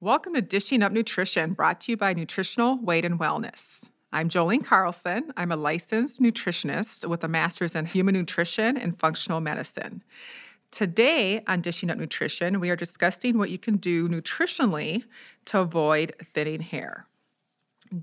Welcome to Dishing Up Nutrition, brought to you by Nutritional Weight and Wellness. I'm Jolene Carlson. I'm a licensed nutritionist with a master's in human nutrition and functional medicine. Today on Dishing Up Nutrition, we are discussing what you can do nutritionally to avoid thinning hair.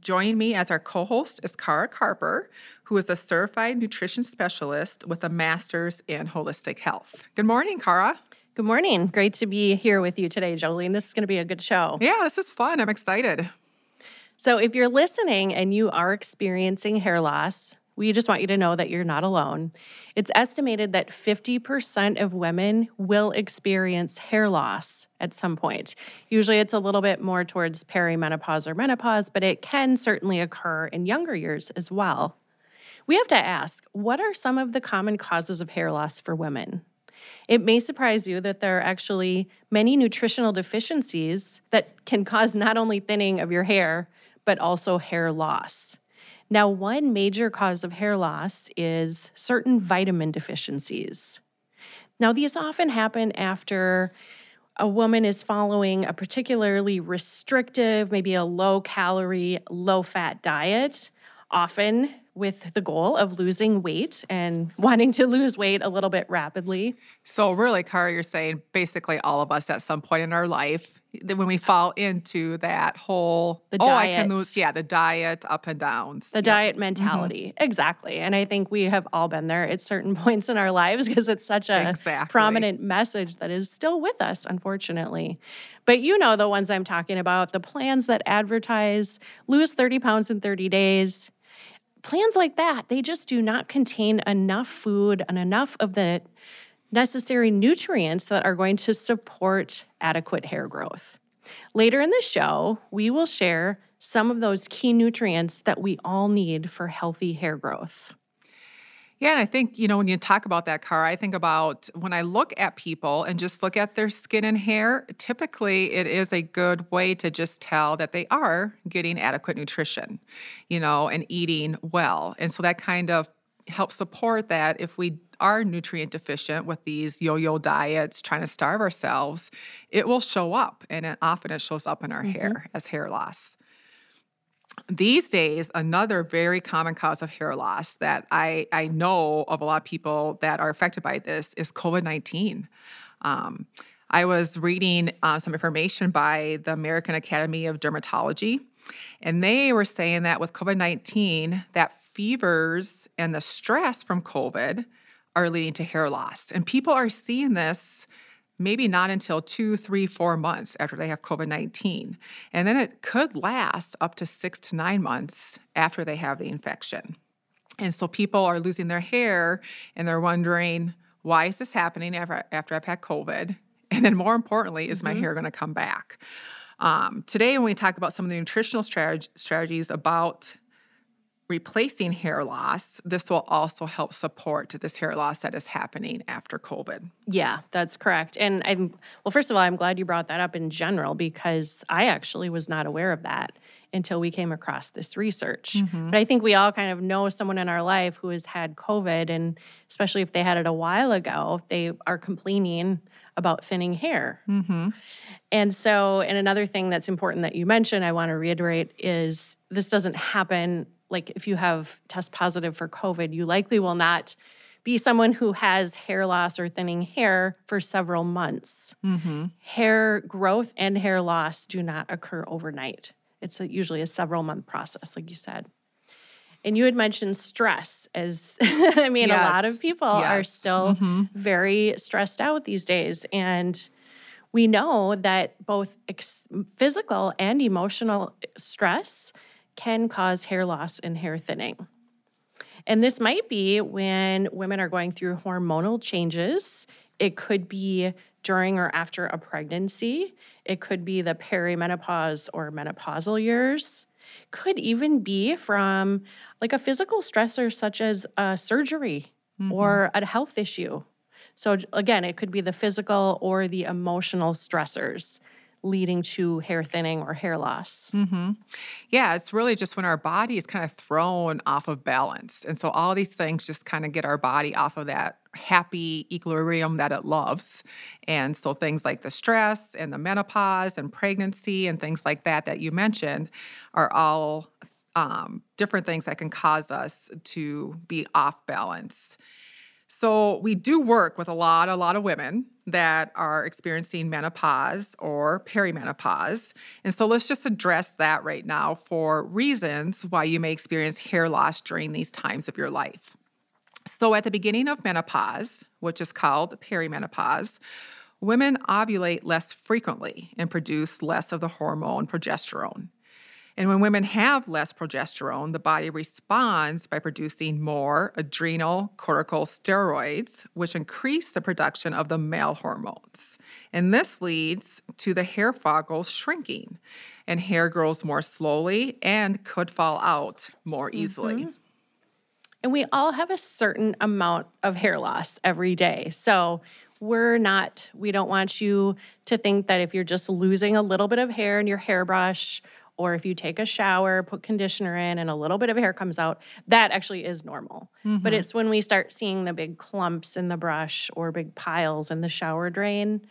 Joining me as our co host is Cara Carper, who is a certified nutrition specialist with a master's in holistic health. Good morning, Cara. Good morning. Great to be here with you today, Jolene. This is going to be a good show. Yeah, this is fun. I'm excited. So, if you're listening and you are experiencing hair loss, we just want you to know that you're not alone. It's estimated that 50% of women will experience hair loss at some point. Usually it's a little bit more towards perimenopause or menopause, but it can certainly occur in younger years as well. We have to ask what are some of the common causes of hair loss for women? It may surprise you that there are actually many nutritional deficiencies that can cause not only thinning of your hair, but also hair loss. Now, one major cause of hair loss is certain vitamin deficiencies. Now, these often happen after a woman is following a particularly restrictive, maybe a low calorie, low fat diet, often with the goal of losing weight and wanting to lose weight a little bit rapidly. So, really, Cara, you're saying basically all of us at some point in our life, when we fall into that whole the oh, diet, I can lose, yeah, the diet up and downs, the diet mentality, mm-hmm. exactly. And I think we have all been there at certain points in our lives because it's such a exactly. prominent message that is still with us, unfortunately. But you know the ones I'm talking about, the plans that advertise lose 30 pounds in 30 days plans like that, they just do not contain enough food and enough of the necessary nutrients that are going to support adequate hair growth. Later in the show, we will share some of those key nutrients that we all need for healthy hair growth. Yeah, and I think, you know, when you talk about that car, I think about when I look at people and just look at their skin and hair, typically it is a good way to just tell that they are getting adequate nutrition, you know, and eating well. And so that kind of helps support that if we are nutrient deficient with these yo-yo diets trying to starve ourselves it will show up and it, often it shows up in our mm-hmm. hair as hair loss these days, another very common cause of hair loss that I, I know of a lot of people that are affected by this is COVID 19. Um, I was reading uh, some information by the American Academy of Dermatology, and they were saying that with COVID 19, that fevers and the stress from COVID are leading to hair loss. And people are seeing this maybe not until two, three, four months after they have COVID 19. And then it could last up to six to nine months after they have the infection. And so people are losing their hair and they're wondering, why is this happening after, after I've had COVID? And then more importantly, is mm-hmm. my hair going to come back? Um, today, when we talk about some of the nutritional strat- strategies about replacing hair loss, this will also help support this hair loss that is happening after COVID. Yeah, that's correct. And I'm, well, first of all, I'm glad you brought that up in general because I actually was not aware of that until we came across this research. Mm-hmm. But I think we all kind of know someone in our life who has had COVID, and especially if they had it a while ago, they are complaining about thinning hair. Mm-hmm. And so, and another thing that's important that you mentioned, I want to reiterate is this doesn't happen like if you have test positive for COVID, you likely will not be someone who has hair loss or thinning hair for several months. Mm-hmm. Hair growth and hair loss do not occur overnight. It's a, usually a several month process, like you said. And you had mentioned stress as I mean, yes. a lot of people yes. are still mm-hmm. very stressed out these days. And we know that both ex- physical and emotional stress can cause hair loss and hair thinning. And this might be when women are going through hormonal changes. It could be during or after a pregnancy. It could be the perimenopause or menopausal years. Could even be from like a physical stressor such as a surgery mm-hmm. or a health issue. So again, it could be the physical or the emotional stressors leading to hair thinning or hair loss. hmm Yeah, it's really just when our body is kind of thrown off of balance. And so all these things just kind of get our body off of that happy equilibrium that it loves. And so things like the stress and the menopause and pregnancy and things like that that you mentioned are all um, different things that can cause us to be off balance. So we do work with a lot, a lot of women that are experiencing menopause or perimenopause. And so let's just address that right now for reasons why you may experience hair loss during these times of your life. So at the beginning of menopause, which is called perimenopause, women ovulate less frequently and produce less of the hormone progesterone. And when women have less progesterone, the body responds by producing more adrenal cortical steroids, which increase the production of the male hormones. And this leads to the hair follicles shrinking, and hair grows more slowly and could fall out more easily. Mm-hmm. And we all have a certain amount of hair loss every day. So we're not, we don't want you to think that if you're just losing a little bit of hair in your hairbrush or if you take a shower, put conditioner in, and a little bit of hair comes out, that actually is normal. Mm-hmm. But it's when we start seeing the big clumps in the brush or big piles in the shower drain.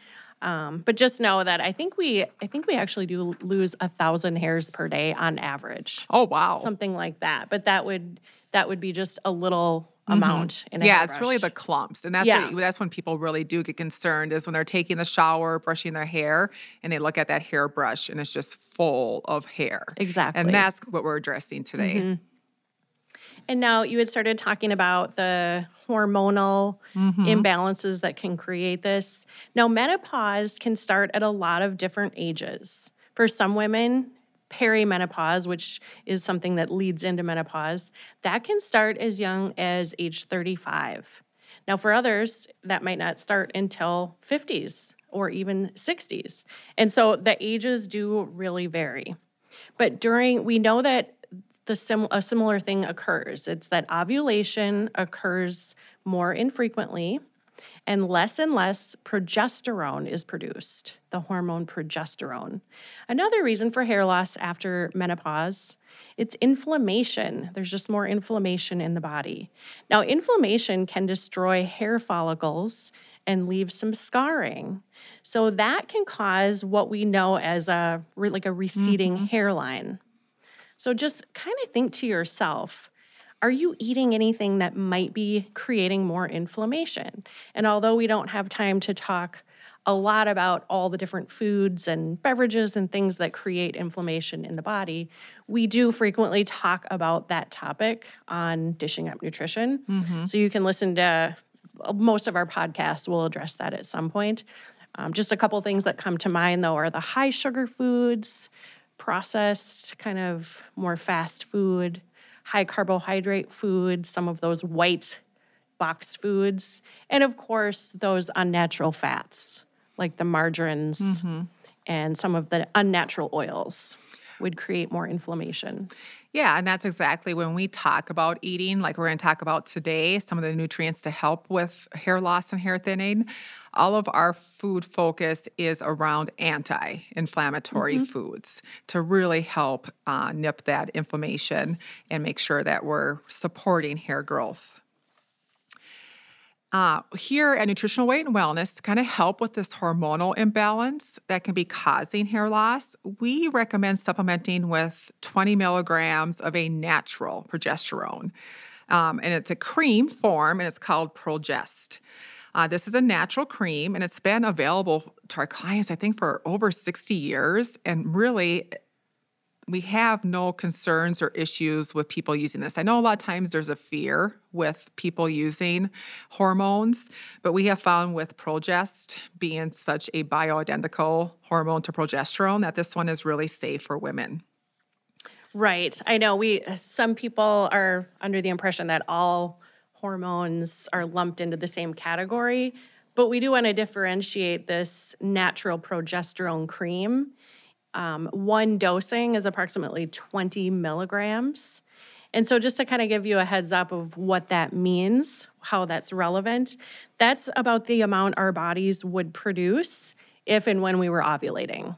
Um, but just know that I think we I think we actually do lose a thousand hairs per day on average. Oh wow, something like that. But that would that would be just a little amount mm-hmm. yeah it's really the clumps and that's yeah. what, that's when people really do get concerned is when they're taking the shower brushing their hair and they look at that hairbrush and it's just full of hair exactly and that's what we're addressing today mm-hmm. and now you had started talking about the hormonal mm-hmm. imbalances that can create this now menopause can start at a lot of different ages for some women perimenopause, which is something that leads into menopause, that can start as young as age 35. Now, for others, that might not start until 50s or even 60s. And so the ages do really vary. But during, we know that the sim, a similar thing occurs. It's that ovulation occurs more infrequently and less and less progesterone is produced, the hormone progesterone. Another reason for hair loss after menopause, it's inflammation. There's just more inflammation in the body. Now, inflammation can destroy hair follicles and leave some scarring. So that can cause what we know as a like a receding mm-hmm. hairline. So just kind of think to yourself, are you eating anything that might be creating more inflammation? And although we don't have time to talk a lot about all the different foods and beverages and things that create inflammation in the body, we do frequently talk about that topic on Dishing Up Nutrition. Mm-hmm. So you can listen to most of our podcasts, we'll address that at some point. Um, just a couple things that come to mind though are the high sugar foods, processed, kind of more fast food, high carbohydrate foods, some of those white boxed foods, and of course, those unnatural fats like the margarines mm-hmm. and some of the unnatural oils would create more inflammation. Yeah, and that's exactly when we talk about eating, like we're going to talk about today, some of the nutrients to help with hair loss and hair thinning. All of our food focus is around anti inflammatory mm-hmm. foods to really help uh, nip that inflammation and make sure that we're supporting hair growth. Uh, here at Nutritional Weight and Wellness, to kind of help with this hormonal imbalance that can be causing hair loss, we recommend supplementing with 20 milligrams of a natural progesterone. Um, and it's a cream form and it's called Progest. Uh, this is a natural cream and it's been available to our clients, I think, for over 60 years. And really, we have no concerns or issues with people using this. I know a lot of times there's a fear with people using hormones, but we have found with Progest being such a bioidentical hormone to progesterone that this one is really safe for women. Right. I know we some people are under the impression that all hormones are lumped into the same category, but we do want to differentiate this natural progesterone cream um, one dosing is approximately 20 milligrams. And so, just to kind of give you a heads up of what that means, how that's relevant, that's about the amount our bodies would produce if and when we were ovulating.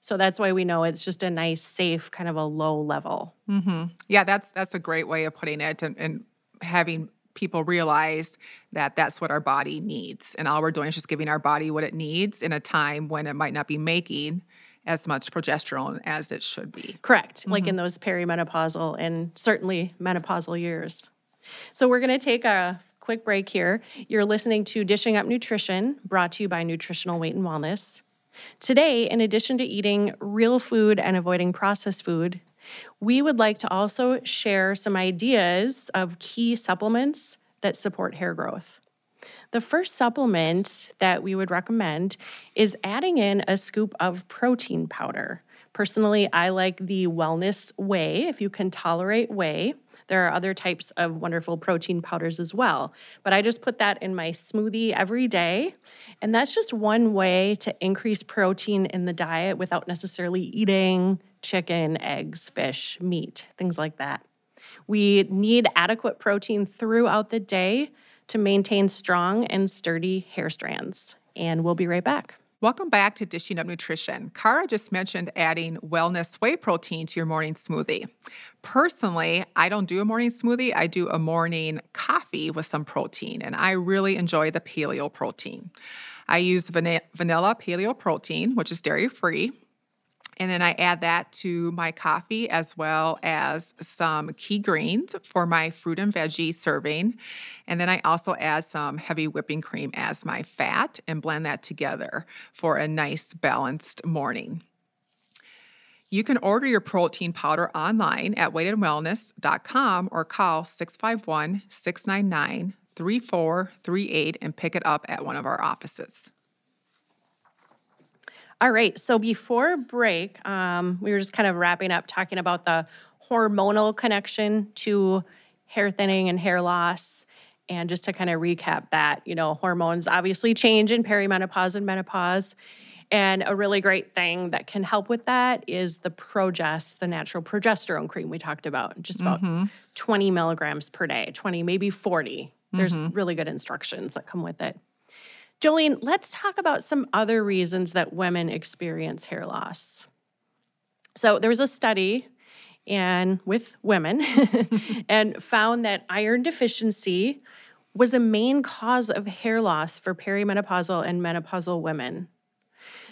So that's why we know it's just a nice, safe, kind of a low level. Mm-hmm. Yeah, that's that's a great way of putting it, and, and having people realize that that's what our body needs, and all we're doing is just giving our body what it needs in a time when it might not be making as much progesterone as it should be. Correct, mm-hmm. like in those perimenopausal and certainly menopausal years. So we're going to take a quick break here. You're listening to Dishing Up Nutrition, brought to you by Nutritional Weight and Wellness. Today, in addition to eating real food and avoiding processed food, we would like to also share some ideas of key supplements that support hair growth. The first supplement that we would recommend is adding in a scoop of protein powder. Personally, I like the Wellness Whey, if you can tolerate whey. There are other types of wonderful protein powders as well. But I just put that in my smoothie every day. And that's just one way to increase protein in the diet without necessarily eating chicken, eggs, fish, meat, things like that. We need adequate protein throughout the day to maintain strong and sturdy hair strands. And we'll be right back. Welcome back to Dishing Up Nutrition. Kara just mentioned adding wellness whey protein to your morning smoothie. Personally, I don't do a morning smoothie, I do a morning coffee with some protein, and I really enjoy the paleo protein. I use vanilla paleo protein, which is dairy free. And then I add that to my coffee as well as some key greens for my fruit and veggie serving. And then I also add some heavy whipping cream as my fat and blend that together for a nice balanced morning. You can order your protein powder online at weightandwellness.com or call 651 699 3438 and pick it up at one of our offices. All right. So before break, um, we were just kind of wrapping up talking about the hormonal connection to hair thinning and hair loss. And just to kind of recap that, you know, hormones obviously change in perimenopause and menopause. And a really great thing that can help with that is the Progest, the natural progesterone cream we talked about, just about mm-hmm. 20 milligrams per day, 20, maybe 40. There's mm-hmm. really good instructions that come with it. Jolene, let's talk about some other reasons that women experience hair loss. So there was a study and with women and found that iron deficiency was a main cause of hair loss for perimenopausal and menopausal women.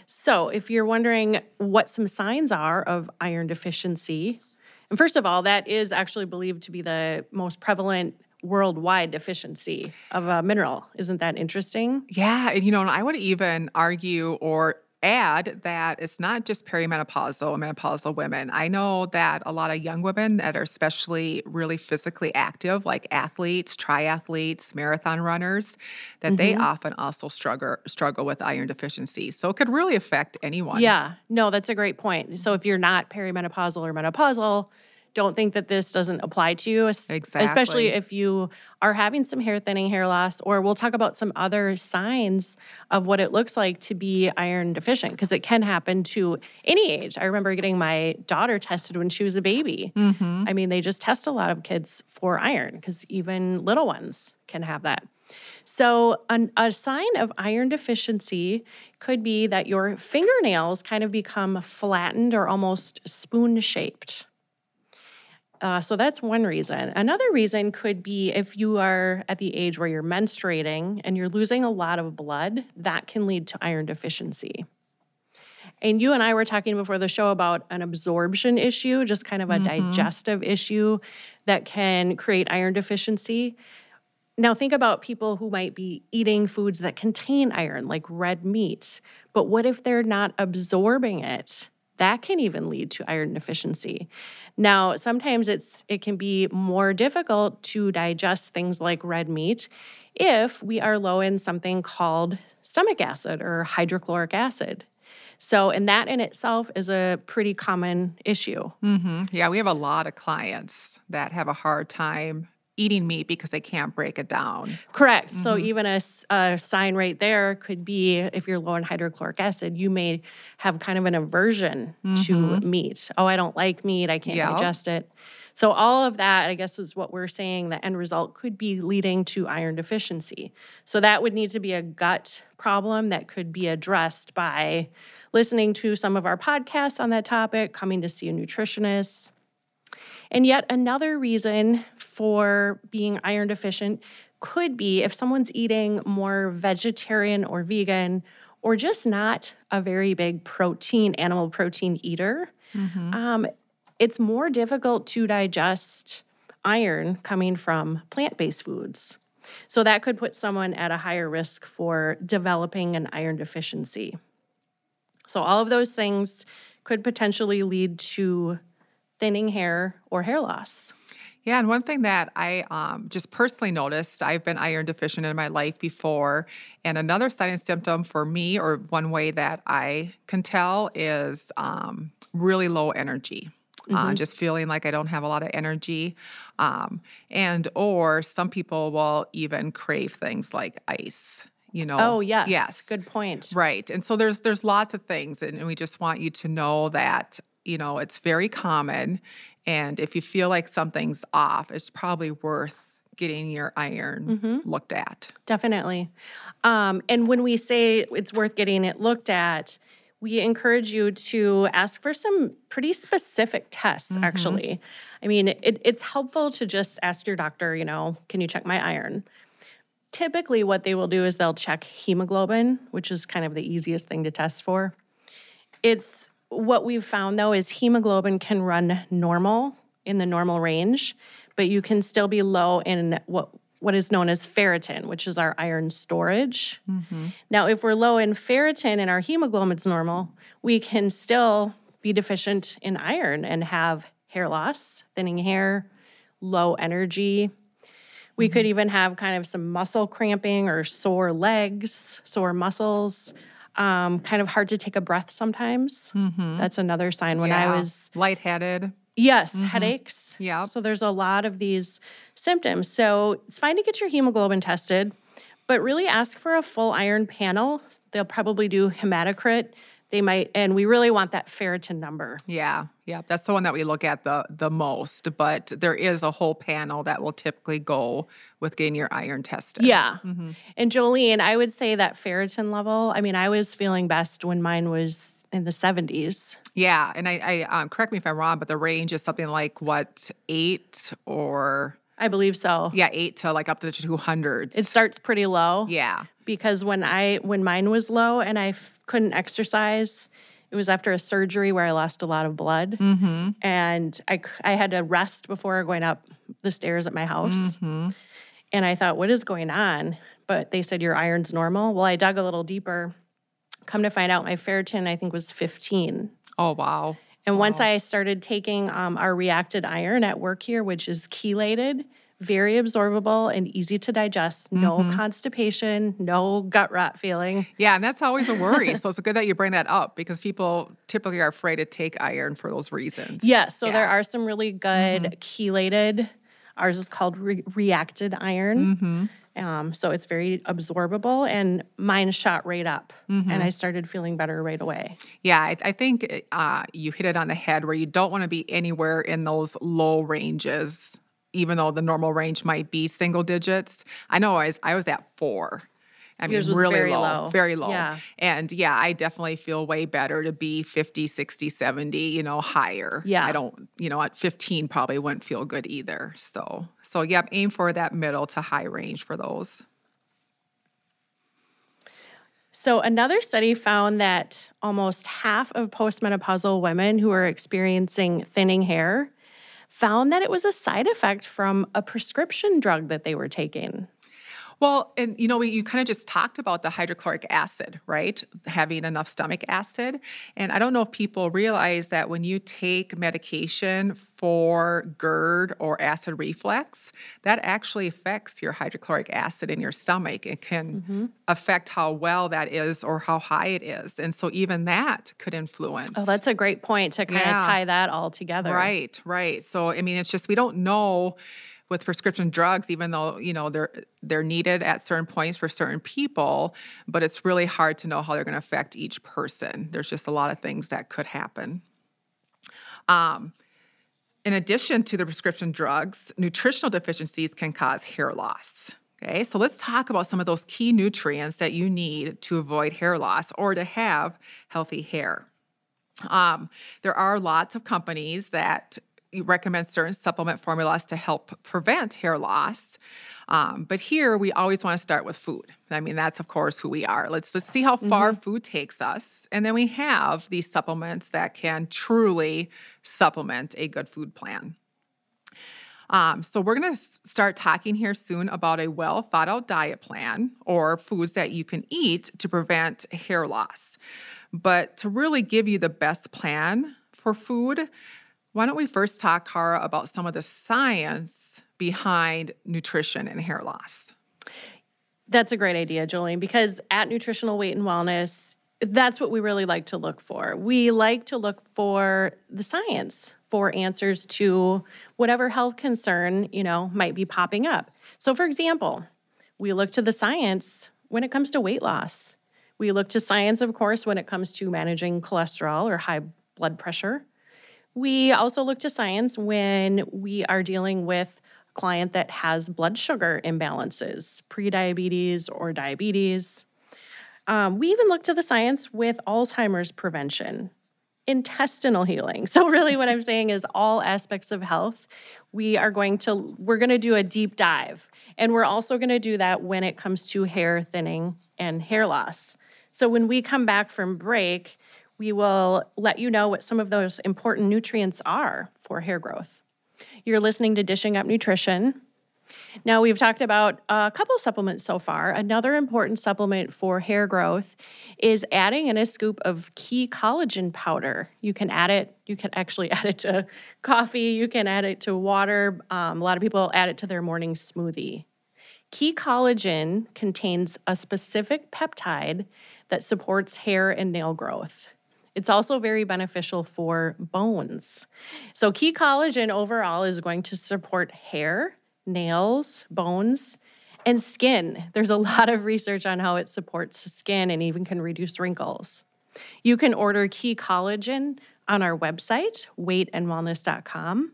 So, if you're wondering what some signs are of iron deficiency, and first of all, that is actually believed to be the most prevalent worldwide deficiency of a mineral. Isn't that interesting? Yeah. And, you know, and I would even argue or add that it's not just perimenopausal and menopausal women. I know that a lot of young women that are especially really physically active, like athletes, triathletes, marathon runners, that mm-hmm. they often also struggle struggle with iron deficiency. So it could really affect anyone. Yeah. No, that's a great point. So if you're not perimenopausal or menopausal, don't think that this doesn't apply to you, exactly. especially if you are having some hair thinning, hair loss, or we'll talk about some other signs of what it looks like to be iron deficient because it can happen to any age. I remember getting my daughter tested when she was a baby. Mm-hmm. I mean, they just test a lot of kids for iron because even little ones can have that. So, an, a sign of iron deficiency could be that your fingernails kind of become flattened or almost spoon shaped. Uh, so that's one reason. Another reason could be if you are at the age where you're menstruating and you're losing a lot of blood, that can lead to iron deficiency. And you and I were talking before the show about an absorption issue, just kind of a mm-hmm. digestive issue that can create iron deficiency. Now, think about people who might be eating foods that contain iron, like red meat. But what if they're not absorbing it? That can even lead to iron deficiency. Now, sometimes it's it can be more difficult to digest things like red meat if we are low in something called stomach acid or hydrochloric acid. So, and that in itself is a pretty common issue. Mm-hmm. Yeah, we have a lot of clients that have a hard time eating meat because they can't break it down. Correct. Mm-hmm. So even a, a, sign right there could be if you're low in hydrochloric acid, you may have kind of an aversion mm-hmm. to meat. Oh, I don't like meat. I can't yep. digest it. So, all of that, I guess, is what we're saying the end result could be leading to iron deficiency. So, that would need to be a gut problem that could be addressed by listening to some of our podcasts on that topic, coming to see a nutritionist. And yet, another reason for being iron deficient could be if someone's eating more vegetarian or vegan or just not a very big protein, animal protein eater. Mm-hmm. Um, it's more difficult to digest iron coming from plant based foods. So that could put someone at a higher risk for developing an iron deficiency. So, all of those things could potentially lead to thinning hair or hair loss. Yeah, and one thing that I um, just personally noticed, I've been iron deficient in my life before. And another sign and symptom for me, or one way that I can tell, is um, really low energy. Uh, mm-hmm. Uh, just feeling like I don't have a lot of energy. Um, and, or some people will even crave things like ice you know oh yes yes good point right and so there's there's lots of things and we just want you to know that you know it's very common and if you feel like something's off, it's probably worth getting your iron mm-hmm. looked at. Definitely. Um, and when we say it's worth getting it looked at, we encourage you to ask for some pretty specific tests, mm-hmm. actually. I mean, it, it's helpful to just ask your doctor, you know, can you check my iron? Typically, what they will do is they'll check hemoglobin, which is kind of the easiest thing to test for. It's what we've found though is hemoglobin can run normal in the normal range, but you can still be low in what what is known as ferritin, which is our iron storage. Mm-hmm. Now, if we're low in ferritin and our hemoglobin's normal, we can still be deficient in iron and have hair loss, thinning hair, low energy. We mm-hmm. could even have kind of some muscle cramping or sore legs, sore muscles, um, kind of hard to take a breath sometimes. Mm-hmm. That's another sign when yeah. I was lightheaded. Yes, mm-hmm. headaches. Yeah. So there's a lot of these symptoms. So it's fine to get your hemoglobin tested, but really ask for a full iron panel. They'll probably do hematocrit they might and we really want that ferritin number. Yeah yeah that's the one that we look at the the most but there is a whole panel that will typically go with getting your iron tested. Yeah. Mm-hmm. and jolene i would say that ferritin level i mean i was feeling best when mine was in the 70s yeah and i, I um, correct me if i'm wrong but the range is something like what eight or I believe so. Yeah, eight to like up to the two hundreds. It starts pretty low. Yeah. Because when I when mine was low and I f- couldn't exercise, it was after a surgery where I lost a lot of blood, mm-hmm. and I I had to rest before going up the stairs at my house. Mm-hmm. And I thought, what is going on? But they said your iron's normal. Well, I dug a little deeper. Come to find out, my ferritin I think was fifteen. Oh wow! And wow. once I started taking um, our reacted iron at work here, which is chelated, very absorbable and easy to digest, no mm-hmm. constipation, no gut rot feeling. Yeah, and that's always a worry. so it's good that you bring that up because people typically are afraid to take iron for those reasons. Yes, so yeah. there are some really good mm-hmm. chelated. Ours is called re- reacted iron. Mm-hmm. Um, so it's very absorbable, and mine shot right up, mm-hmm. and I started feeling better right away. Yeah, I, I think uh, you hit it on the head where you don't want to be anywhere in those low ranges, even though the normal range might be single digits. I know I was, I was at four. I mean, really very low, low, very low. Yeah. And yeah, I definitely feel way better to be 50, 60, 70, you know, higher. Yeah. I don't, you know, at 15 probably wouldn't feel good either. So, so yep, aim for that middle to high range for those. So, another study found that almost half of postmenopausal women who are experiencing thinning hair found that it was a side effect from a prescription drug that they were taking. Well, and you know, we, you kind of just talked about the hydrochloric acid, right? Having enough stomach acid. And I don't know if people realize that when you take medication for GERD or acid reflux, that actually affects your hydrochloric acid in your stomach. It can mm-hmm. affect how well that is or how high it is. And so even that could influence. Oh, that's a great point to kind yeah. of tie that all together. Right, right. So, I mean, it's just we don't know with prescription drugs even though you know they're they're needed at certain points for certain people but it's really hard to know how they're going to affect each person there's just a lot of things that could happen um, In addition to the prescription drugs, nutritional deficiencies can cause hair loss. Okay, so let's talk about some of those key nutrients that you need to avoid hair loss or to have healthy hair. Um, there are lots of companies that recommend certain supplement formulas to help prevent hair loss. Um, but here we always want to start with food. I mean, that's of course who we are. Let's just see how far mm-hmm. food takes us. And then we have these supplements that can truly supplement a good food plan. Um, so, we're going to start talking here soon about a well thought out diet plan or foods that you can eat to prevent hair loss. But to really give you the best plan for food, why don't we first talk, Cara, about some of the science behind nutrition and hair loss? That's a great idea, Jolene, because at Nutritional Weight and Wellness, that's what we really like to look for. We like to look for the science for answers to whatever health concern, you know, might be popping up. So for example, we look to the science when it comes to weight loss. We look to science, of course, when it comes to managing cholesterol or high blood pressure. We also look to science when we are dealing with a client that has blood sugar imbalances, prediabetes or diabetes. Um, we even look to the science with Alzheimer's prevention, intestinal healing. So really what I'm saying is all aspects of health, we are going to we're going to do a deep dive. And we're also going to do that when it comes to hair thinning and hair loss. So when we come back from break, we will let you know what some of those important nutrients are for hair growth. You're listening to Dishing Up Nutrition. Now, we've talked about a couple supplements so far. Another important supplement for hair growth is adding in a scoop of key collagen powder. You can add it, you can actually add it to coffee, you can add it to water. Um, a lot of people add it to their morning smoothie. Key collagen contains a specific peptide that supports hair and nail growth. It's also very beneficial for bones. So, key collagen overall is going to support hair, nails, bones, and skin. There's a lot of research on how it supports skin and even can reduce wrinkles. You can order key collagen on our website, weightandwellness.com.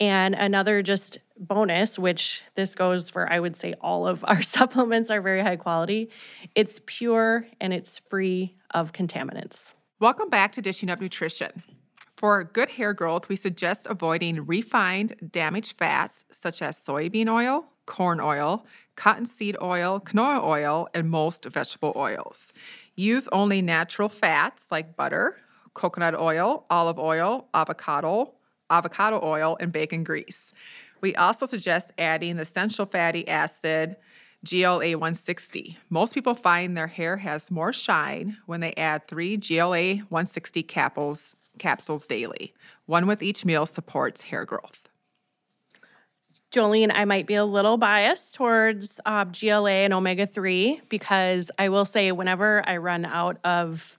And another just bonus, which this goes for, I would say all of our supplements are very high quality. It's pure and it's free of contaminants. Welcome back to Dishing Up Nutrition. For good hair growth, we suggest avoiding refined, damaged fats such as soybean oil, corn oil, cottonseed oil, canola oil, and most vegetable oils. Use only natural fats like butter, coconut oil, olive oil, avocado, avocado oil, and bacon grease. We also suggest adding the essential fatty acid GLA 160. Most people find their hair has more shine when they add three GLA 160 capsules, capsules daily. One with each meal supports hair growth. Jolene, I might be a little biased towards uh, GLA and omega 3 because I will say, whenever I run out of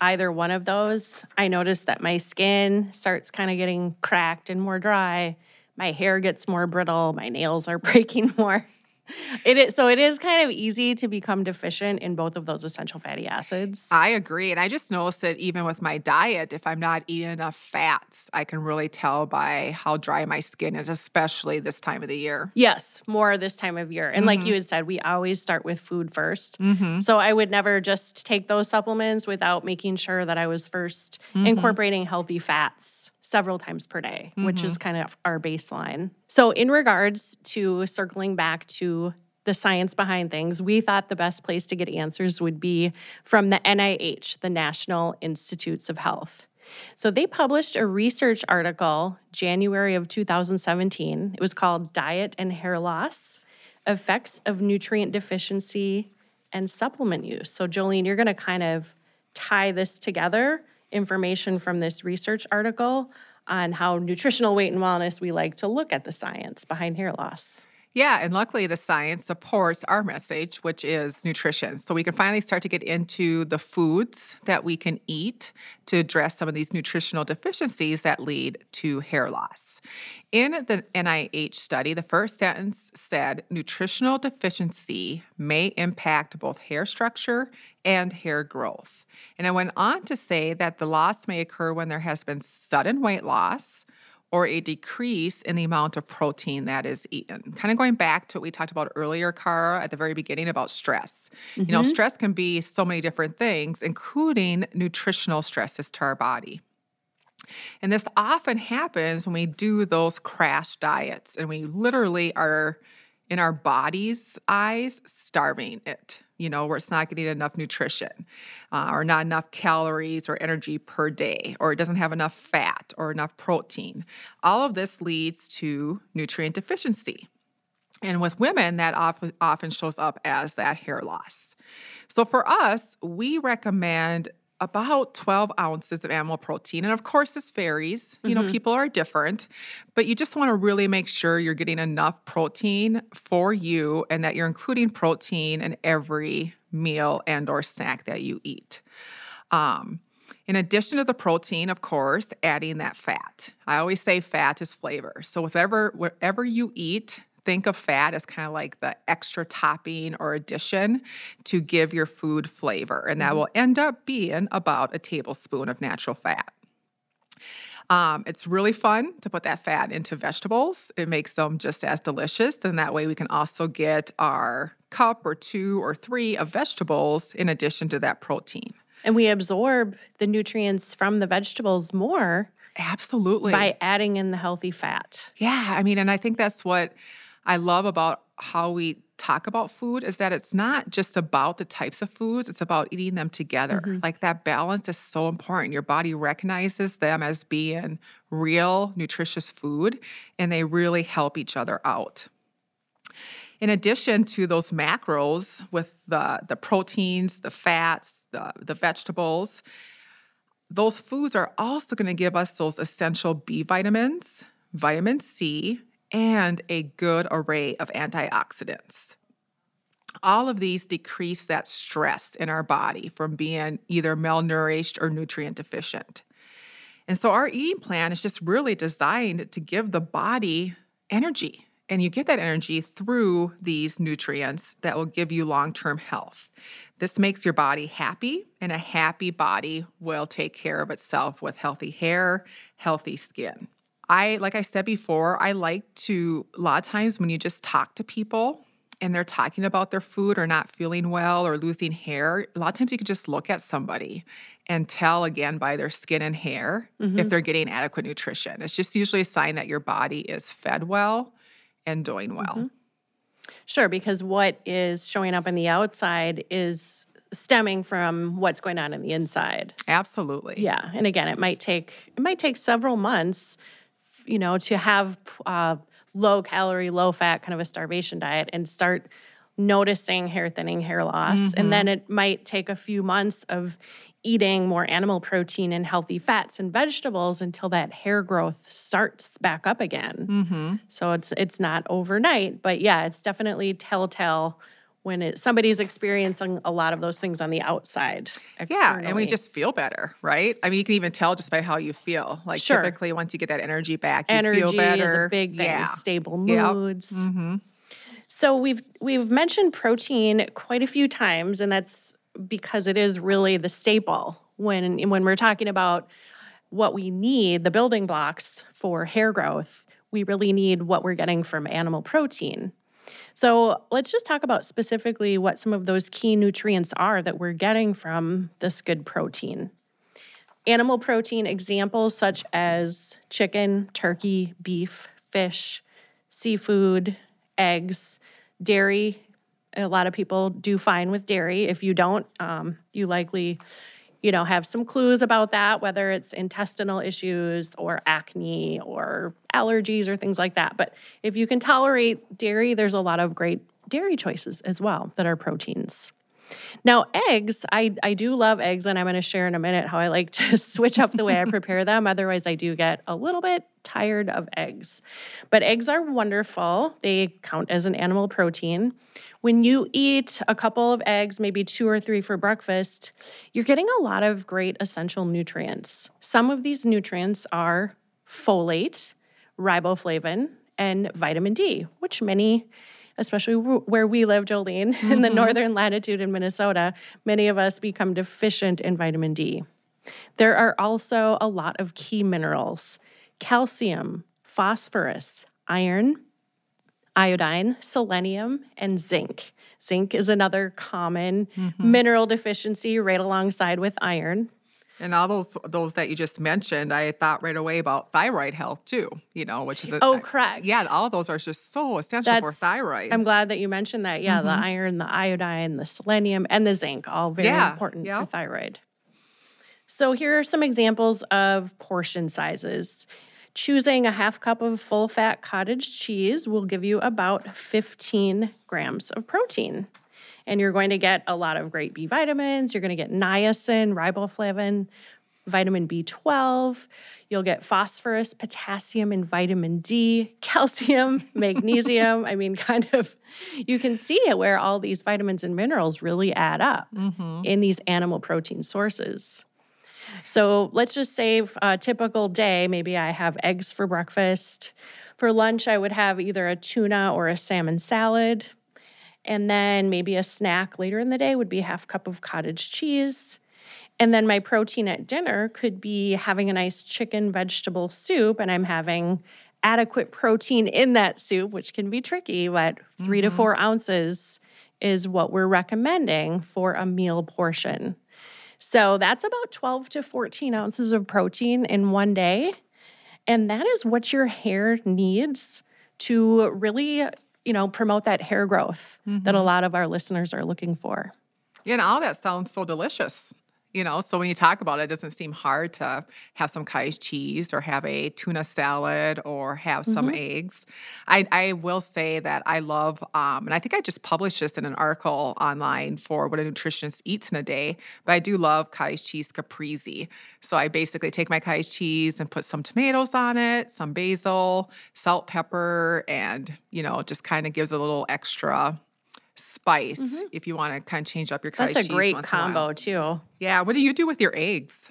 either one of those, I notice that my skin starts kind of getting cracked and more dry. My hair gets more brittle. My nails are breaking more. It is so it is kind of easy to become deficient in both of those essential fatty acids. I agree. And I just noticed that even with my diet, if I'm not eating enough fats, I can really tell by how dry my skin is, especially this time of the year. Yes, more this time of year. And mm-hmm. like you had said, we always start with food 1st mm-hmm. So I would never just take those supplements without making sure that I was 1st mm-hmm. incorporating healthy fats several times per day, mm-hmm. which is mm-hmm. kind of our baseline. So, in regards to circling back to the science behind things, we thought the best place to get answers would be from the NIH, the National Institutes of Health. So, they published a research article January of 2017. It was called Diet and Hair Loss Effects of Nutrient Deficiency and Supplement Use. So, Jolene, you're going to kind of tie this together information from this research article on how nutritional weight and wellness we like to look at the science behind hair loss. Yeah, and luckily the science supports our message, which is nutrition. So we can finally start to get into the foods that we can eat to address some of these nutritional deficiencies that lead to hair loss. In the NIH study, the first sentence said nutritional deficiency may impact both hair structure and hair growth. And I went on to say that the loss may occur when there has been sudden weight loss or a decrease in the amount of protein that is eaten. Kind of going back to what we talked about earlier, Cara, at the very beginning about stress. Mm-hmm. You know, mm-hmm. stress can be so many different things, including nutritional stresses to our body. And this often happens when we do those crash diets and we literally are in our body's eyes starving it you know, where it's not getting enough nutrition uh, or not enough calories or energy per day, or it doesn't have enough fat or enough protein. All of this leads to nutrient deficiency. And with women, that often shows up as that hair loss. So for us, we recommend about 12 ounces of animal protein. And of course, this varies. You mm-hmm. know, people are different, but you just want to really make sure you're getting enough protein for you and that you're including protein in every meal and or snack that you eat. Um, in addition to the protein, of course, adding that fat. I always say fat is flavor. So whatever whatever you eat, think of fat as kind of like the extra topping or addition to give your food flavor. And that mm-hmm. will end up being about a tablespoon of natural fat. Um, it's really fun to put that fat into vegetables. It makes them just as delicious. And that way we can also get our cup or two or three of vegetables in addition to that protein. And we absorb the nutrients from the vegetables more. Absolutely. By adding in the healthy fat. Yeah. I mean, and I think that's what I love about how we talk about food is that it's not just about the types of foods, it's about eating them together. Mm-hmm. Like that balance is so important. Your body recognizes them as being real, nutritious food, and they really help each other out. In addition to those macros with the, the proteins, the fats, the, the vegetables, those foods are also going to give us those essential B vitamins, vitamin C, and a good array of antioxidants. All of these decrease that stress in our body from being either malnourished or nutrient deficient. And so our eating plan is just really designed to give the body energy. And you get that energy through these nutrients that will give you long term health. This makes your body happy, and a happy body will take care of itself with healthy hair, healthy skin. I, like I said before, I like to, a lot of times when you just talk to people and they're talking about their food or not feeling well or losing hair, a lot of times you can just look at somebody and tell again by their skin and hair mm-hmm. if they're getting adequate nutrition. It's just usually a sign that your body is fed well and doing well. Mm-hmm. Sure, because what is showing up on the outside is stemming from what's going on in the inside. Absolutely. Yeah, and again, it might take it might take several months you know, to have uh, low calorie, low fat kind of a starvation diet and start noticing hair thinning, hair loss. Mm-hmm. And then it might take a few months of eating more animal protein and healthy fats and vegetables until that hair growth starts back up again. Mm-hmm. So it's it's not overnight, but yeah, it's definitely telltale when it, somebody's experiencing a lot of those things on the outside. Externally. Yeah, and we just feel better, right? I mean, you can even tell just by how you feel. Like sure. typically, once you get that energy back, you energy feel better. is a big thing. Yeah. Stable moods. Yep. Mm-hmm. So we've we've mentioned protein quite a few times, and that's because it is really the staple when when we're talking about what we need, the building blocks for hair growth. We really need what we're getting from animal protein. So let's just talk about specifically what some of those key nutrients are that we're getting from this good protein. Animal protein examples such as chicken, turkey, beef, fish, seafood, eggs, dairy. A lot of people do fine with dairy. If you don't, um, you likely you know, have some clues about that, whether it's intestinal issues or acne or allergies or things like that. But if you can tolerate dairy, there's a lot of great dairy choices as well that are proteins. Now, eggs, I, I do love eggs, and I'm going to share in a minute how I like to switch up the way I prepare them. Otherwise, I do get a little bit tired of eggs. But eggs are wonderful, they count as an animal protein. When you eat a couple of eggs, maybe two or three for breakfast, you're getting a lot of great essential nutrients. Some of these nutrients are folate, riboflavin, and vitamin D, which many especially where we live, Jolene, mm-hmm. in the mm-hmm. northern latitude in Minnesota, many of us become deficient in vitamin D. There are also a lot of key minerals calcium, phosphorus, iron, iodine, selenium, and zinc. Zinc is another common mm-hmm. mineral deficiency right alongside with iron. And all those those that you just mentioned, I thought right away about thyroid health too. You know, which is a, oh correct. Yeah, all those are just so essential That's, for thyroid. I'm glad that you mentioned that. Yeah, mm-hmm. the iron, the iodine, the selenium, and the zinc, all very yeah, important yep. for thyroid. So here are some examples of portion sizes. Choosing a half cup of full fat cottage cheese will give you about 15 grams of protein. And you're going to get a lot of great B vitamins. You're going to get niacin, riboflavin, vitamin B12. You'll get phosphorus, potassium, and vitamin D, calcium, magnesium. I mean, kind of, you can see it where all these vitamins and minerals really add up mm-hmm. in these animal protein sources. So let's just say a typical day, maybe I have eggs for breakfast. For lunch, I would have either a tuna or a salmon salad. And then maybe a snack later in the day would be a half cup of cottage cheese. And then my protein at dinner could be having a nice chicken vegetable soup, and I'm having adequate protein in that soup, which can be tricky, but 3 mm-hmm. to four ounces is what we're recommending for a meal portion. So that's about 12 to 14 ounces of protein in one day. And that is what your hair needs to really, you know, promote that hair growth mm-hmm. that a mm-hmm. lot of our listeners are looking for. Yeah, and all that sounds so delicious you know so when you talk about it it doesn't seem hard to have some cottage cheese or have a tuna salad or have some mm-hmm. eggs I, I will say that i love um, and i think i just published this in an article online for what a nutritionist eats in a day but i do love cottage cheese caprese so i basically take my cottage cheese and put some tomatoes on it some basil salt pepper and you know just kind of gives a little extra spice mm-hmm. if you want to kind of change up your cottage That's a great combo too. Yeah. What do you do with your eggs?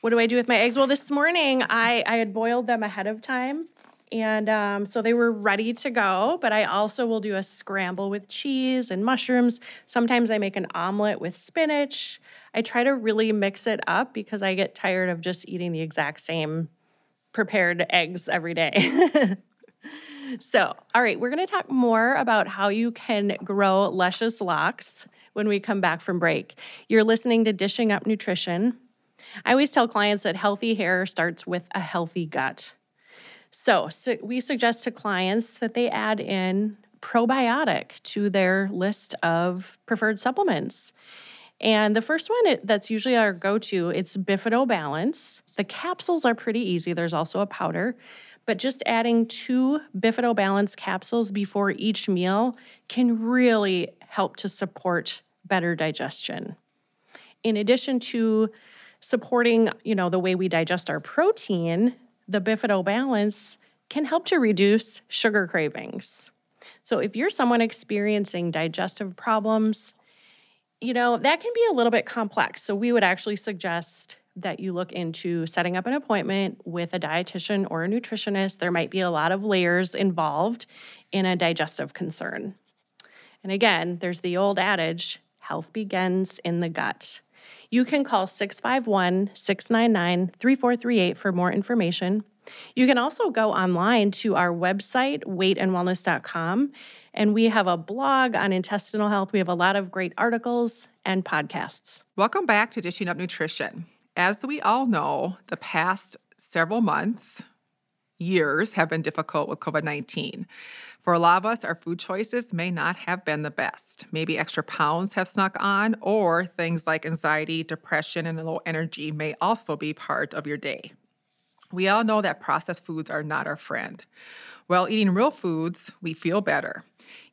What do I do with my eggs? Well, this morning I I had boiled them ahead of time. And um, so they were ready to go, but I also will do a scramble with cheese and mushrooms. Sometimes I make an omelet with spinach. I try to really mix it up because I get tired of just eating the exact same prepared eggs every day. So, all right, we're going to talk more about how you can grow luscious locks when we come back from break. You're listening to Dishing Up Nutrition. I always tell clients that healthy hair starts with a healthy gut. So, so we suggest to clients that they add in probiotic to their list of preferred supplements. And the first one that's usually our go-to, it's Bifido Balance. The capsules are pretty easy. There's also a powder but just adding two Bifido Balance capsules before each meal can really help to support better digestion. In addition to supporting, you know, the way we digest our protein, the Bifido Balance can help to reduce sugar cravings. So if you're someone experiencing digestive problems, you know, that can be a little bit complex. So we would actually suggest that you look into setting up an appointment with a dietitian or a nutritionist. There might be a lot of layers involved in a digestive concern. And again, there's the old adage health begins in the gut. You can call 651 699 3438 for more information. You can also go online to our website, weightandwellness.com, and we have a blog on intestinal health. We have a lot of great articles and podcasts. Welcome back to Dishing Up Nutrition. As we all know, the past several months, years have been difficult with COVID 19. For a lot of us, our food choices may not have been the best. Maybe extra pounds have snuck on, or things like anxiety, depression, and low energy may also be part of your day. We all know that processed foods are not our friend. While eating real foods, we feel better.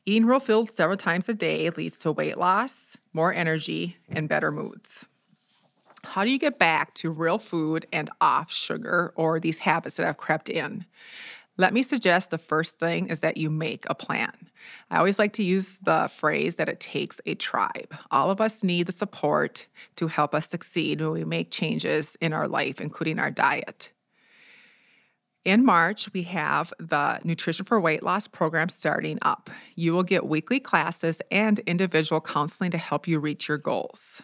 Eating real foods several times a day leads to weight loss, more energy, and better moods. How do you get back to real food and off sugar or these habits that have crept in? Let me suggest the first thing is that you make a plan. I always like to use the phrase that it takes a tribe. All of us need the support to help us succeed when we make changes in our life, including our diet. In March, we have the Nutrition for Weight Loss program starting up. You will get weekly classes and individual counseling to help you reach your goals.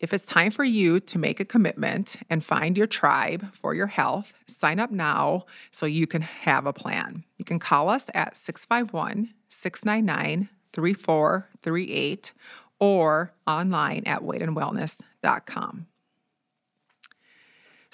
If it's time for you to make a commitment and find your tribe for your health, sign up now so you can have a plan. You can call us at 651 699 3438 or online at weightandwellness.com.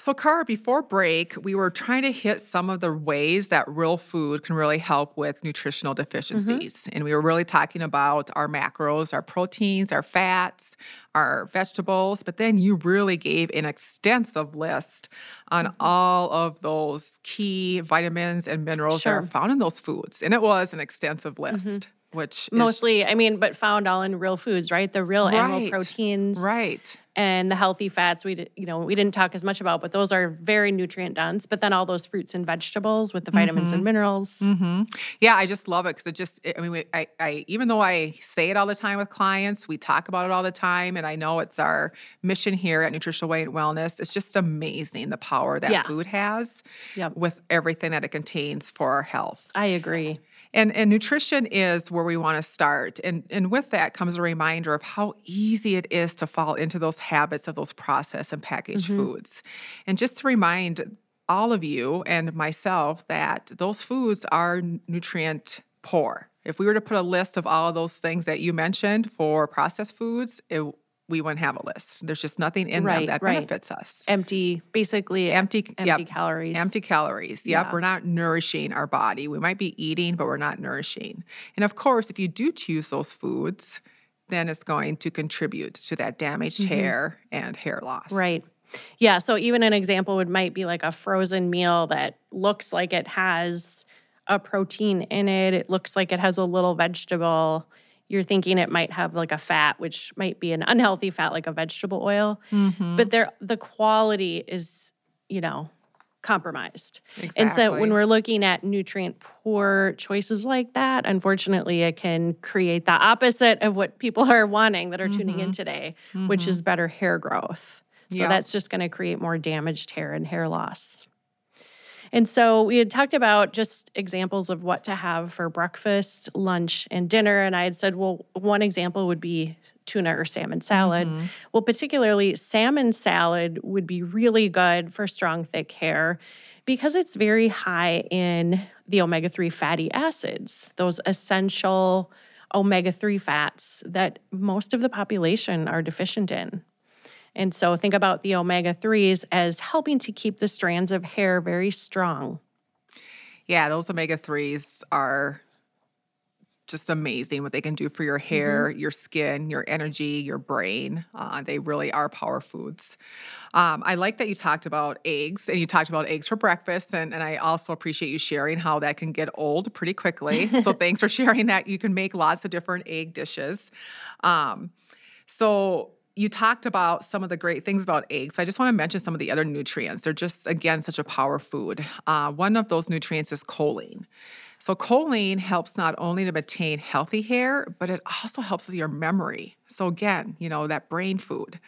So, Cara, before break, we were trying to hit some of the ways that real food can really help with nutritional deficiencies. Mm-hmm. And we were really talking about our macros, our proteins, our fats, our vegetables. But then you really gave an extensive list on mm-hmm. all of those key vitamins and minerals sure. that are found in those foods. And it was an extensive mm-hmm. list. Mm-hmm which mostly, is, I mean, but found all in real foods, right? The real right, animal proteins, right? and the healthy fats we did, you know we didn't talk as much about but those are very nutrient dense but then all those fruits and vegetables with the vitamins mm-hmm. and minerals mm-hmm. yeah i just love it because it just i mean I, I even though i say it all the time with clients we talk about it all the time and i know it's our mission here at nutritional weight and wellness it's just amazing the power that yeah. food has yep. with everything that it contains for our health i agree and, and nutrition is where we want to start. And, and with that comes a reminder of how easy it is to fall into those habits of those processed and packaged mm-hmm. foods. And just to remind all of you and myself that those foods are nutrient poor. If we were to put a list of all of those things that you mentioned for processed foods, it we wouldn't have a list. There's just nothing in right, them that right. benefits us. Empty, basically empty, empty yep, calories. Empty calories. Yep, yeah. we're not nourishing our body. We might be eating, but we're not nourishing. And of course, if you do choose those foods, then it's going to contribute to that damaged mm-hmm. hair and hair loss. Right. Yeah. So even an example would might be like a frozen meal that looks like it has a protein in it. It looks like it has a little vegetable you're thinking it might have like a fat, which might be an unhealthy fat, like a vegetable oil. Mm-hmm. But there, the quality is, you know, compromised. Exactly. And so when we're looking at nutrient poor choices like that, unfortunately, it can create the opposite of what people are wanting that are mm-hmm. tuning in mm-hmm. today, mm-hmm. which is better hair growth. So yeah. that's just going to create more damaged hair and hair loss. And so we had talked about just examples of what to have for breakfast, lunch, and dinner. And I had said, well, one example would be tuna or salmon salad. Mm-hmm. Well, particularly salmon salad would be really good for strong, thick hair because it's very high in the omega 3 fatty acids, those essential omega 3 fats that most of the population are deficient in. And so think about the omega 3s as helping to keep the strands of hair very strong. Yeah, those omega 3s are just amazing what they can do for your hair, mm-hmm. your skin, your energy, your brain. Uh, they really are power foods. Um, I like that you talked about eggs and you talked about eggs for breakfast. And, and I also appreciate you sharing how that can get old pretty quickly. so thanks for sharing that. You can make lots of different egg dishes. Um, so you talked about some of the great things about eggs. So I just want to mention some of the other nutrients. They're just, again, such a power food. Uh, one of those nutrients is choline. So, choline helps not only to maintain healthy hair, but it also helps with your memory. So, again, you know, that brain food.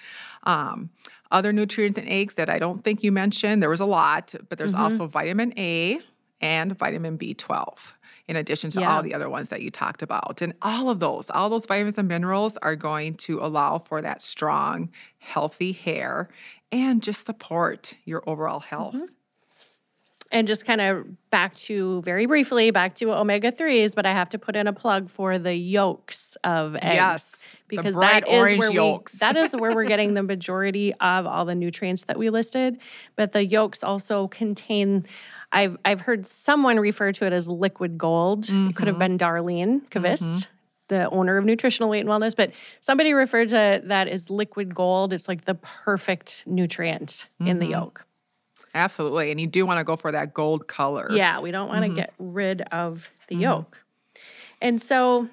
Um, other nutrients in eggs that I don't think you mentioned, there was a lot, but there's mm-hmm. also vitamin A and vitamin B12 in addition to yeah. all the other ones that you talked about. And all of those, all those vitamins and minerals are going to allow for that strong, healthy hair and just support your overall health. Mm-hmm. And just kind of back to very briefly back to omega 3s, but I have to put in a plug for the yolks of eggs. Yes. Because that is where yolks. we that is where we're getting the majority of all the nutrients that we listed. But the yolks also contain I've I've heard someone refer to it as liquid gold. Mm-hmm. It could have mm-hmm. been Darlene Kvist. Mm-hmm. The owner of Nutritional Weight and Wellness, but somebody referred to that as liquid gold. It's like the perfect nutrient mm-hmm. in the mm-hmm. yolk. Absolutely. And you do want to go for that gold color. Yeah, we don't want to mm-hmm. get rid of the yolk. And so,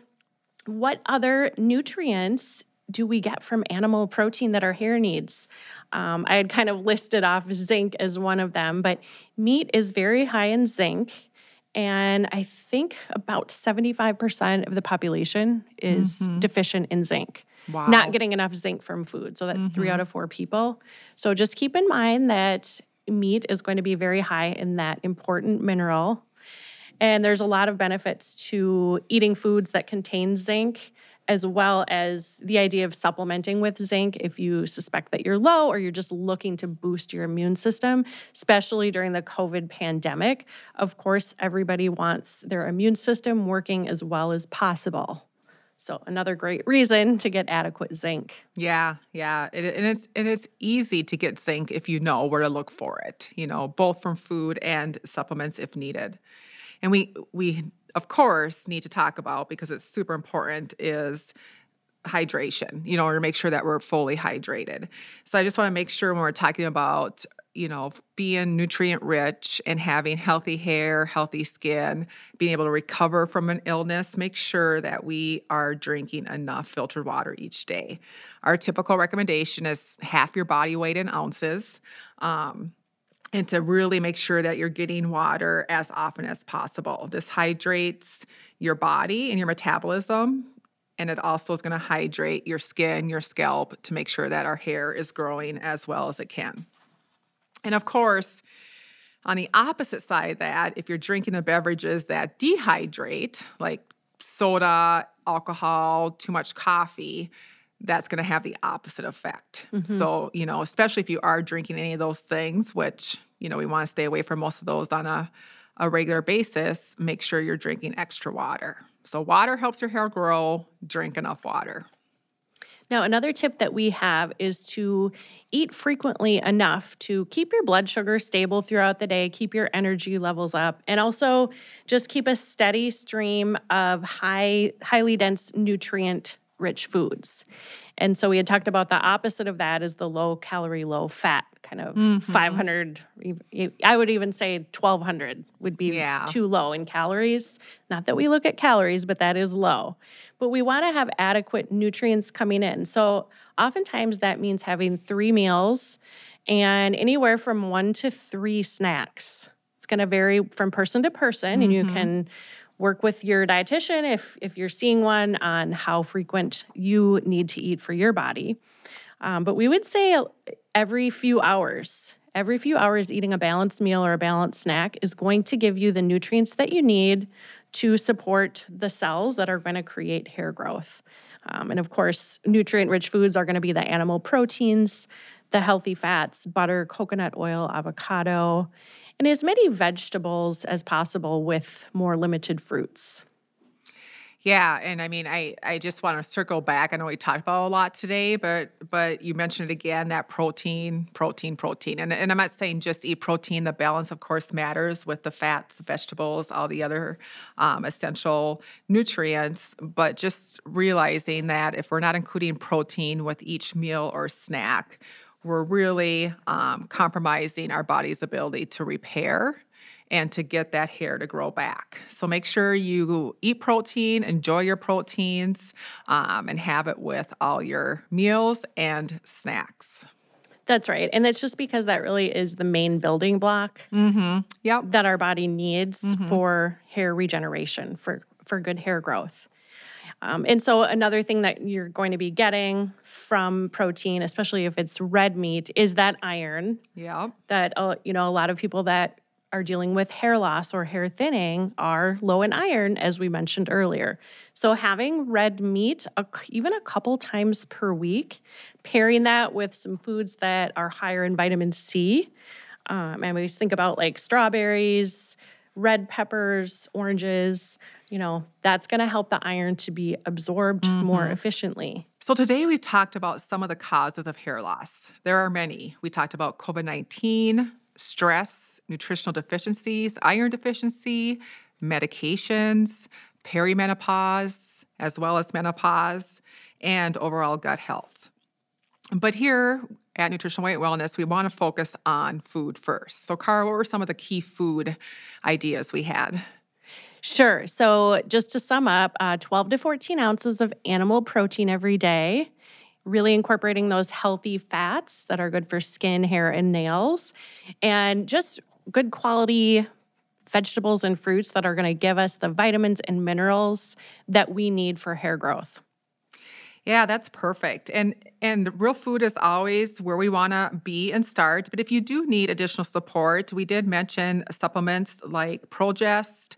what other nutrients do we get from animal protein that our hair needs? Um, I had kind of listed off zinc as one of them, but meat is very high in zinc. And I think about 75% of the population is mm-hmm. deficient in zinc. Wow. Not getting enough zinc from food. So that's mm-hmm. three out of four people. So just keep in mind that meat is going to be very high in that important mineral. And there's a lot of benefits to eating foods that contain zinc as well as the idea of supplementing with zinc if you suspect that you're low or you're just looking to boost your immune system, especially during the COVID pandemic. Of course, everybody wants their immune system working as well as possible. So another great reason to get adequate zinc. Yeah, yeah, it, and it's and it's easy to get zinc if you know where to look for it. You know, both from food and supplements if needed. And we we of course need to talk about because it's super important is hydration. You know, or make sure that we're fully hydrated. So I just want to make sure when we're talking about you know, being nutrient rich and having healthy hair, healthy skin, being able to recover from an illness, make sure that we are drinking enough filtered water each day. Our typical recommendation is half your body weight in ounces. Um, and to really make sure that you're getting water as often as possible. This hydrates your body and your metabolism, and it also is going to hydrate your skin, your scalp to make sure that our hair is growing as well as it can. And of course, on the opposite side of that, if you're drinking the beverages that dehydrate, like soda, alcohol, too much coffee, that's going to have the opposite effect. Mm-hmm. So, you know, especially if you are drinking any of those things, which, you know, we want to stay away from most of those on a, a regular basis, make sure you're drinking extra water. So, water helps your hair grow, drink enough water. Now, another tip that we have is to eat frequently enough to keep your blood sugar stable throughout the day, keep your energy levels up, and also just keep a steady stream of high, highly dense nutrient rich foods. And so we had talked about the opposite of that is the low calorie, low fat kind of mm-hmm. 500. I would even say 1200 would be yeah. too low in calories. Not that we look at calories, but that is low. But we want to have adequate nutrients coming in. So oftentimes that means having three meals and anywhere from one to three snacks. It's going to vary from person to person, mm-hmm. and you mm-hmm. can work with your dietitian if if you're seeing one on how frequent you need to eat for your body. Um, but we would say every few hours, every few hours, eating a balanced meal or a balanced snack is going to give you the nutrients that you need to support the cells that are going to create hair growth. Um, and of course, nutrient rich foods are going to be the animal proteins, the healthy fats, butter, coconut oil, avocado, and as many vegetables as possible with more limited fruits. Yeah, and I mean, I I just want to circle back. I know we talked about a lot today, but but you mentioned it again that protein, protein, protein, and and I'm not saying just eat protein. The balance, of course, matters with the fats, vegetables, all the other um, essential nutrients. But just realizing that if we're not including protein with each meal or snack, we're really um, compromising our body's ability to repair and to get that hair to grow back. So make sure you eat protein, enjoy your proteins, um, and have it with all your meals and snacks. That's right. And that's just because that really is the main building block mm-hmm. yep. that our body needs mm-hmm. for hair regeneration, for, for good hair growth. Um, and so, another thing that you're going to be getting from protein, especially if it's red meat, is that iron. Yeah. That, uh, you know, a lot of people that are dealing with hair loss or hair thinning are low in iron, as we mentioned earlier. So, having red meat a, even a couple times per week, pairing that with some foods that are higher in vitamin C. Um, and we think about like strawberries, red peppers, oranges, you know, that's going to help the iron to be absorbed mm-hmm. more efficiently. So, today we've talked about some of the causes of hair loss. There are many. We talked about COVID 19, stress, nutritional deficiencies, iron deficiency, medications, perimenopause, as well as menopause, and overall gut health. But here at Nutritional Weight Wellness, we want to focus on food first. So, Cara, what were some of the key food ideas we had? Sure. So, just to sum up, uh, 12 to 14 ounces of animal protein every day, really incorporating those healthy fats that are good for skin, hair, and nails, and just good quality vegetables and fruits that are going to give us the vitamins and minerals that we need for hair growth. Yeah, that's perfect. And and real food is always where we want to be and start, but if you do need additional support, we did mention supplements like Progest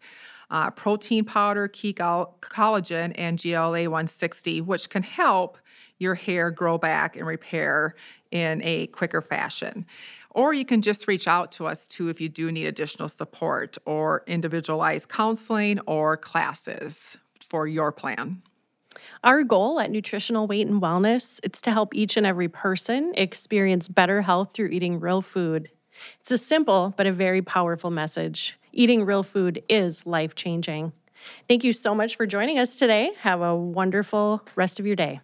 uh, protein powder, key collagen, and GLA 160, which can help your hair grow back and repair in a quicker fashion. Or you can just reach out to us too if you do need additional support or individualized counseling or classes for your plan. Our goal at Nutritional Weight and Wellness is to help each and every person experience better health through eating real food. It's a simple but a very powerful message. Eating real food is life changing. Thank you so much for joining us today. Have a wonderful rest of your day.